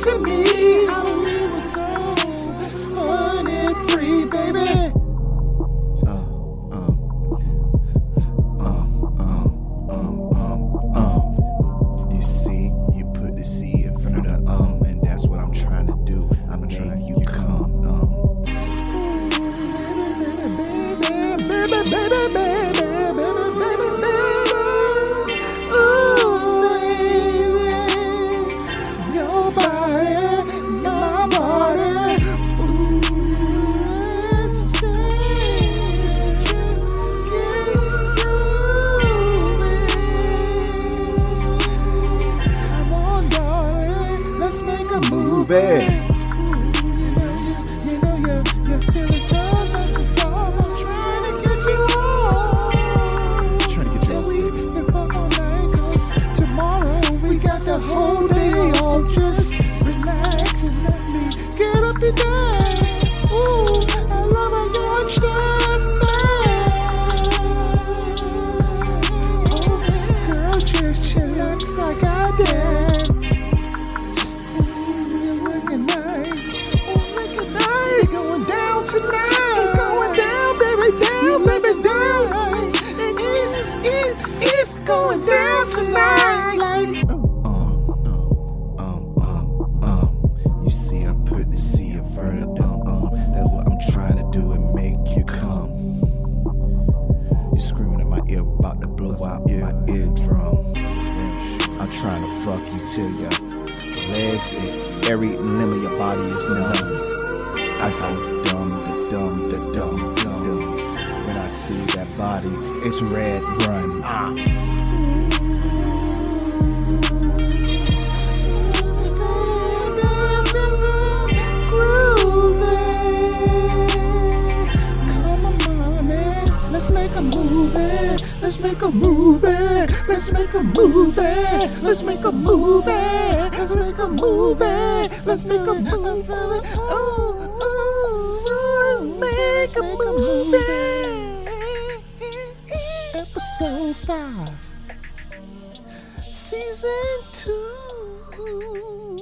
to me and baby. baby, baby. back. fuck you till your legs eh, and every limb of your body is numb. I go dumb, the dumb, the dumb, dumb. When I see that body, it's red run. Ah. Let's make a movie. Let's make a movie. Let's make a movie. Let's make a movie. Let's make a movie. Let's make a movie. Oh, oh, let's make a movie. Episode five, season two.